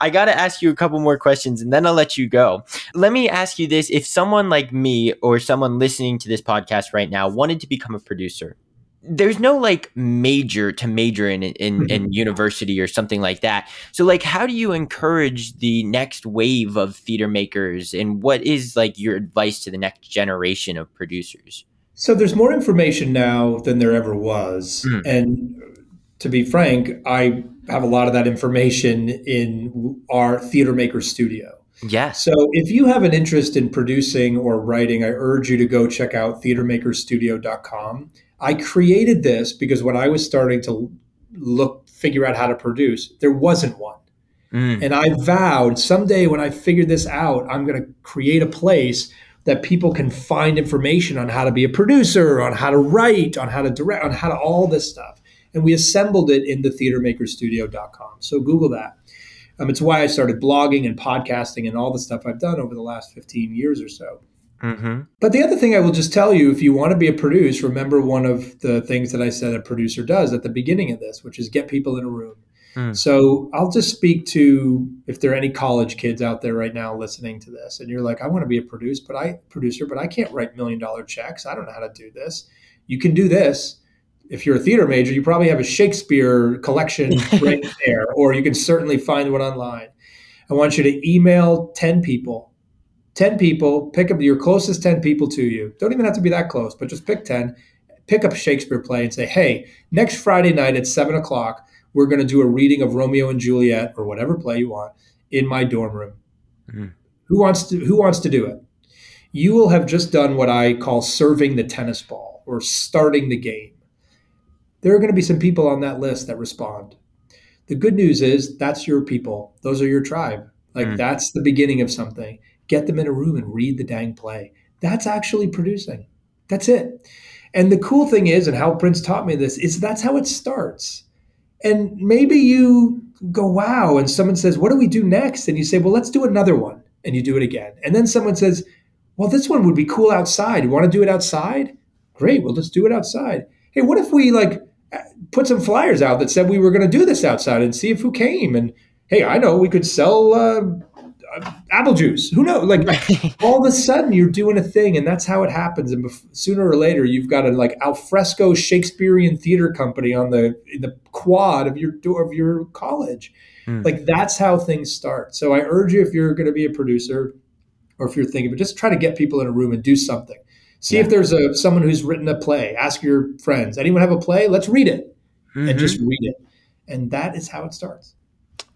I got to ask you a couple more questions and then I'll let you go. Let me ask you this, if someone like me or someone listening to this podcast right now wanted to become a producer, there's no like major to major in in, mm-hmm. in university or something like that. So like how do you encourage the next wave of theater makers and what is like your advice to the next generation of producers? So there's more information now than there ever was. Mm. And to be frank, I have a lot of that information in our theater maker studio. Yeah. So if you have an interest in producing or writing, I urge you to go check out theatermakerstudio.com. I created this because when I was starting to look, figure out how to produce, there wasn't one. Mm. And I vowed someday when I figure this out, I'm going to create a place that people can find information on how to be a producer, on how to write, on how to direct, on how to all this stuff. And we assembled it in the theatermakerstudio.com. So Google that. Um, it's why I started blogging and podcasting and all the stuff I've done over the last 15 years or so. Mm-hmm. But the other thing I will just tell you if you want to be a producer, remember one of the things that I said a producer does at the beginning of this, which is get people in a room. Mm. So I'll just speak to if there are any college kids out there right now listening to this, and you're like, I want to be a producer, but I producer, but I can't write million dollar checks. I don't know how to do this. You can do this. If you're a theater major, you probably have a Shakespeare collection [LAUGHS] right there, or you can certainly find one online. I want you to email 10 people 10 people, pick up your closest 10 people to you. Don't even have to be that close, but just pick 10. Pick up a Shakespeare play and say, hey, next Friday night at 7 o'clock, we're going to do a reading of Romeo and Juliet or whatever play you want in my dorm room. Mhm. Who wants to who wants to do it? You will have just done what I call serving the tennis ball or starting the game. There are going to be some people on that list that respond. The good news is that's your people. Those are your tribe. Like Mm. that's the beginning of something. Get them in a room and read the dang play. That's actually producing. That's it. And the cool thing is, and how Prince taught me this, is that's how it starts. And maybe you go, wow, and someone says, what do we do next? And you say, well, let's do another one. And you do it again. And then someone says, well, this one would be cool outside. You want to do it outside? Great. Well, let's do it outside. Hey, what if we like put some flyers out that said we were going to do this outside and see if who came? And hey, I know we could sell uh, apple juice. Who knows? Like [LAUGHS] all of a sudden you're doing a thing, and that's how it happens. And bef- sooner or later, you've got a like alfresco Shakespearean theater company on the in the quad of your door of your college. Hmm. Like that's how things start. So I urge you, if you're going to be a producer, or if you're thinking, but just try to get people in a room and do something. See if there's a someone who's written a play. Ask your friends. Anyone have a play? Let's read it, and Mhm. just read it. And that is how it starts.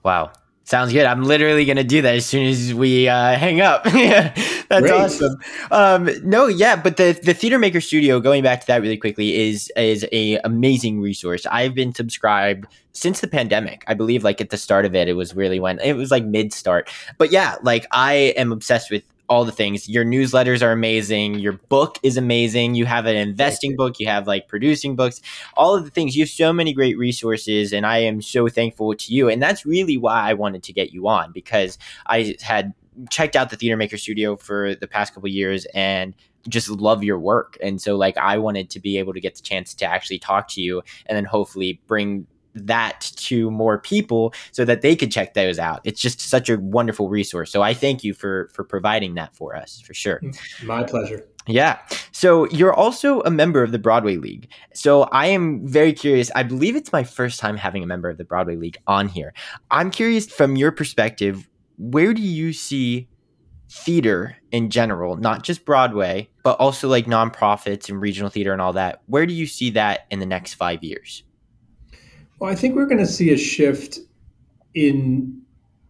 Wow. Sounds good. I'm literally gonna do that as soon as we uh, hang up. [LAUGHS] that's Great. awesome. Um, no, yeah, but the the Theater Maker Studio, going back to that really quickly, is is a amazing resource. I've been subscribed since the pandemic. I believe, like at the start of it, it was really when it was like mid start. But yeah, like I am obsessed with all the things. Your newsletters are amazing. Your book is amazing. You have an investing book. You have like producing books. All of the things. You have so many great resources, and I am so thankful to you. And that's really why I wanted to get you on because I had checked out the Theater Maker Studio for the past couple years and just love your work. And so like I wanted to be able to get the chance to actually talk to you and then hopefully bring that to more people so that they could check those out. It's just such a wonderful resource. So I thank you for for providing that for us for sure. Mm, my pleasure. Yeah. So you're also a member of the Broadway League. So I am very curious. I believe it's my first time having a member of the Broadway League on here. I'm curious from your perspective, where do you see theater in general, not just Broadway, but also like nonprofits and regional theater and all that? Where do you see that in the next five years? Well, I think we're going to see a shift in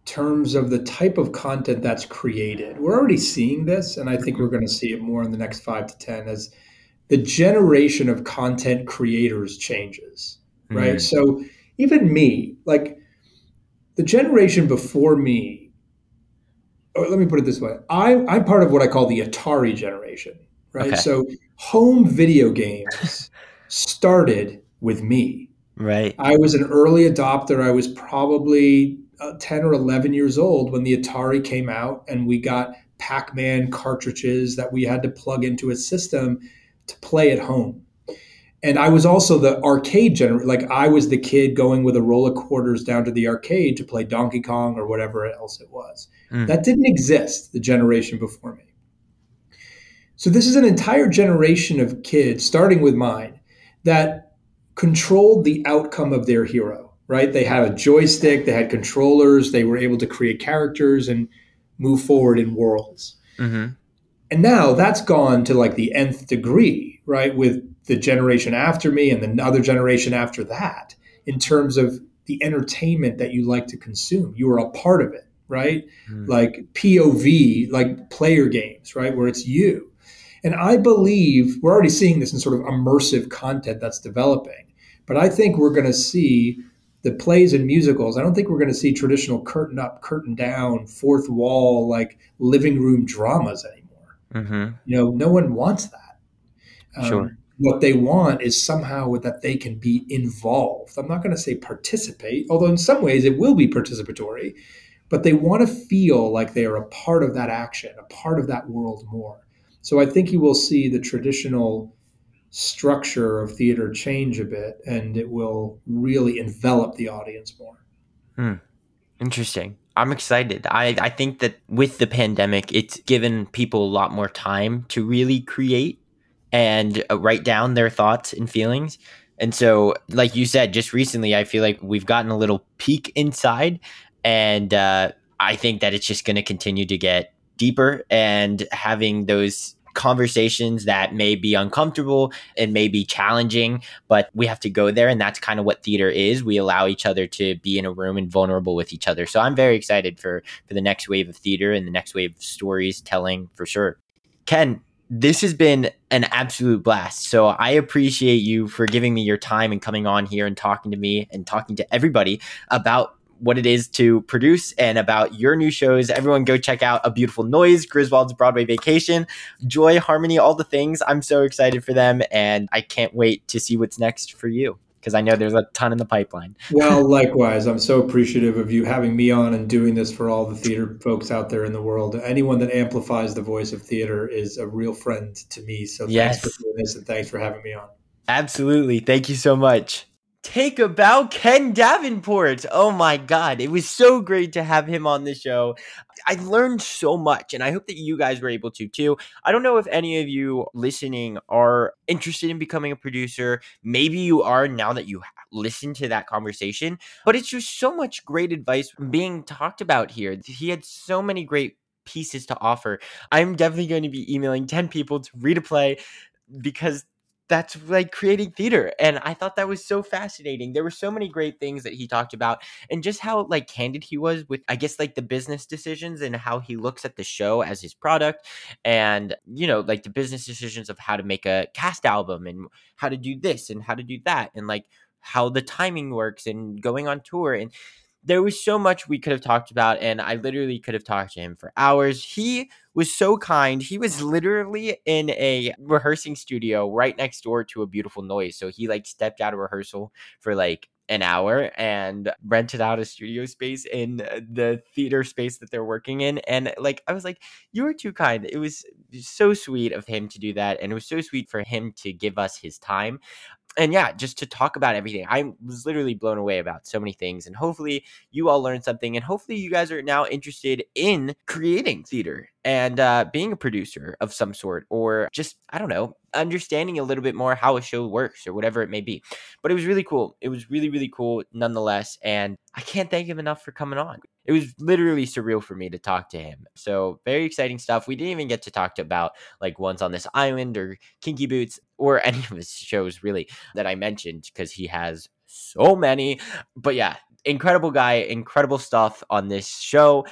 terms of the type of content that's created. We're already seeing this, and I think we're going to see it more in the next five to 10 as the generation of content creators changes, right? Mm. So even me, like the generation before me, let me put it this way I, I'm part of what I call the Atari generation, right? Okay. So home video games [LAUGHS] started with me. Right. I was an early adopter. I was probably uh, 10 or 11 years old when the Atari came out and we got Pac Man cartridges that we had to plug into a system to play at home. And I was also the arcade generation. Like I was the kid going with a roll of quarters down to the arcade to play Donkey Kong or whatever else it was. Mm. That didn't exist the generation before me. So this is an entire generation of kids, starting with mine, that controlled the outcome of their hero, right? They had a joystick, they had controllers, they were able to create characters and move forward in worlds. Mm-hmm. And now that's gone to like the nth degree, right? With the generation after me and the other generation after that, in terms of the entertainment that you like to consume. You are a part of it, right? Mm. Like POV, like player games, right? Where it's you. And I believe we're already seeing this in sort of immersive content that's developing. But I think we're going to see the plays and musicals. I don't think we're going to see traditional curtain up, curtain down, fourth wall, like living room dramas anymore. Mm-hmm. You know, no one wants that. Um, Sure. What they want is somehow that they can be involved. I'm not going to say participate, although in some ways it will be participatory, but they want to feel like they are a part of that action, a part of that world more. So I think you will see the traditional structure of theater change a bit and it will really envelop the audience more. Hmm. Interesting. I'm excited. I, I think that with the pandemic, it's given people a lot more time to really create and uh, write down their thoughts and feelings. And so, like you said, just recently, I feel like we've gotten a little peek inside. And uh, I think that it's just going to continue to get deeper and having those conversations that may be uncomfortable and may be challenging, but we have to go there. And that's kind of what theater is. We allow each other to be in a room and vulnerable with each other. So I'm very excited for for the next wave of theater and the next wave of stories telling for sure. Ken, this has been an absolute blast. So I appreciate you for giving me your time and coming on here and talking to me and talking to everybody about what it is to produce and about your new shows. Everyone go check out A Beautiful Noise, Griswold's Broadway Vacation, Joy, Harmony, all the things. I'm so excited for them and I can't wait to see what's next for you because I know there's a ton in the pipeline. [LAUGHS] well, likewise, I'm so appreciative of you having me on and doing this for all the theater folks out there in the world. Anyone that amplifies the voice of theater is a real friend to me. So Yes. thanks for doing this and thanks for having me on. Absolutely. Thank you so much. Take about Ken Davenport. Oh my God. It was so great to have him on the show. I learned so much, and I hope that you guys were able to too. I don't know if any of you listening are interested in becoming a producer. Maybe you are now that you listen to that conversation, but it's just so much great advice being talked about here. He had so many great pieces to offer. I'm definitely going to be emailing 10 people to read a play because that's like creating theater and i thought that was so fascinating. There were so many great things that he talked about and just how like candid he was with i guess like the business decisions and how he looks at the show as his product and you know like the business decisions of how to make a cast album and how to do this and how to do that and like how the timing works and going on tour and there was so much we could have talked about and i literally could have talked to him for hours. He was so kind he was literally in a rehearsing studio right next door to a beautiful noise so he like stepped out of rehearsal for like an hour and rented out a studio space in uh, the theater space that they're working in and like i was like you were too kind. It was so sweet of him to do that and it was so sweet for him to give us his time and yeah, just to talk about everything. I was literally blown away about so many things. And hopefully, you all learned something. And hopefully, you guys are now interested in creating theater and uh, being a producer of some sort, or just, I don't know, understanding a little bit more how a show works or whatever it may be. But it was really cool. It was really, really cool nonetheless. And I can't thank him enough for coming on. It was literally surreal for me to talk to him. So, very exciting stuff. We didn't even get to talk to about like Once on This Island or Kinky Boots or [LAUGHS] any of his shows really that I mentioned because he has so many. But yeah, incredible guy, incredible stuff on this show.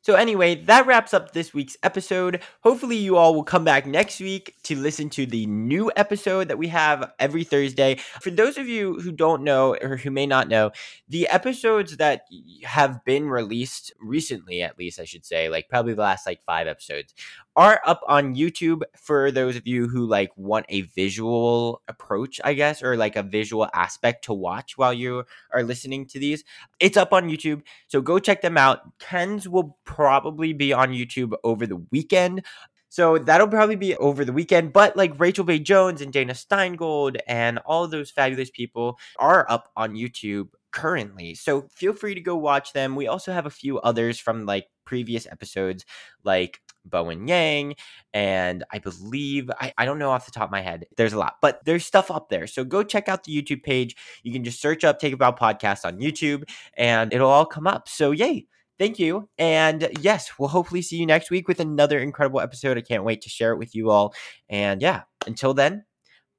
So, anyway, that wraps up this week's episode. Hopefully, you all will come back next week to listen to the new episode that we have every Thursday. For those of you who don't know or who may not know, the episodes that have been released recently, at least I should say, like probably the last like five episodes, are up on YouTube for those of you who like want a visual approach, I guess, or like a visual aspect to watch while you are listening to these. It's up on YouTube, so go check them out. Ken's will probably be on YouTube over the weekend. So that'll probably be over the weekend. But like Rachel Bay Jones and Dana Steingold and all those fabulous people are up on YouTube currently. So feel free to go watch them. We also have a few others from like previous episodes, like Bowen Yang, and I believe I, I don't know off the top of my head. There's a lot, but there's stuff up there. So go check out the YouTube page. You can just search up Take A Bow Podcast on YouTube and it'll all come up. So yay. Thank you. And yes, we'll hopefully see you next week with another incredible episode. I can't wait to share it with you all. And yeah, until then,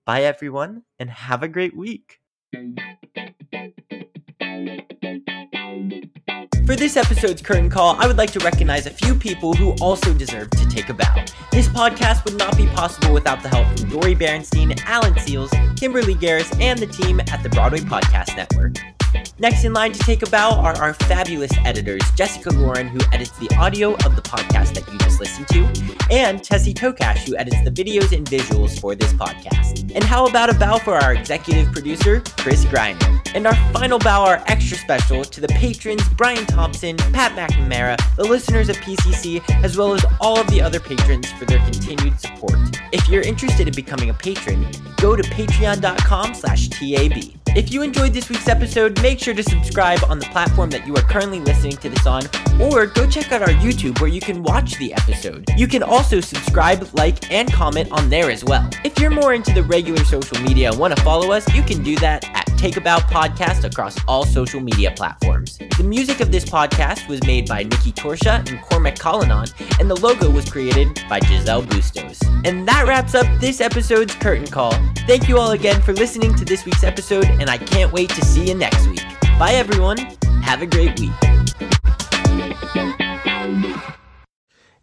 bye everyone and have a great week. For this episode's curtain call, I would like to recognize a few people who also deserve to take a bow. This podcast would not be possible without the help from Dori Berinstein, Alan Seales, Kimberly Garris, and the team at the Broadway Podcast Network. Next in line to take a bow are our fabulous editors, Jessica Lauren, who edits the audio of the podcast that you just listened to, and Tessie Tokash, who edits the videos and visuals for this podcast. And how about a bow for our executive producer, Chris Griner? And our final bow, our extra special, to the patrons Brian Thompson, Pat McNamara, the listeners of PCC, as well as all of the other patrons for their continued support. If you're interested in becoming a patron, go to patreon.com slash TAB. If you enjoyed this week's episode, make sure to subscribe on the platform that you are currently listening to this on, or go check out our YouTube where you can watch the episode. You can also subscribe, like, and comment on there as well. If you're more into the regular social media and want to follow us, you can do that at Take A Bow Podcast across all social media platforms. The music of this podcast was made by Nikki Torsha and Cormac Collinon, and the logo was created by Giselle Bustos. And that wraps up this episode's Curtain Call. Thank you all again for listening to this week's episode, and I can't wait to see you next week. Bye, everyone. Have a great week.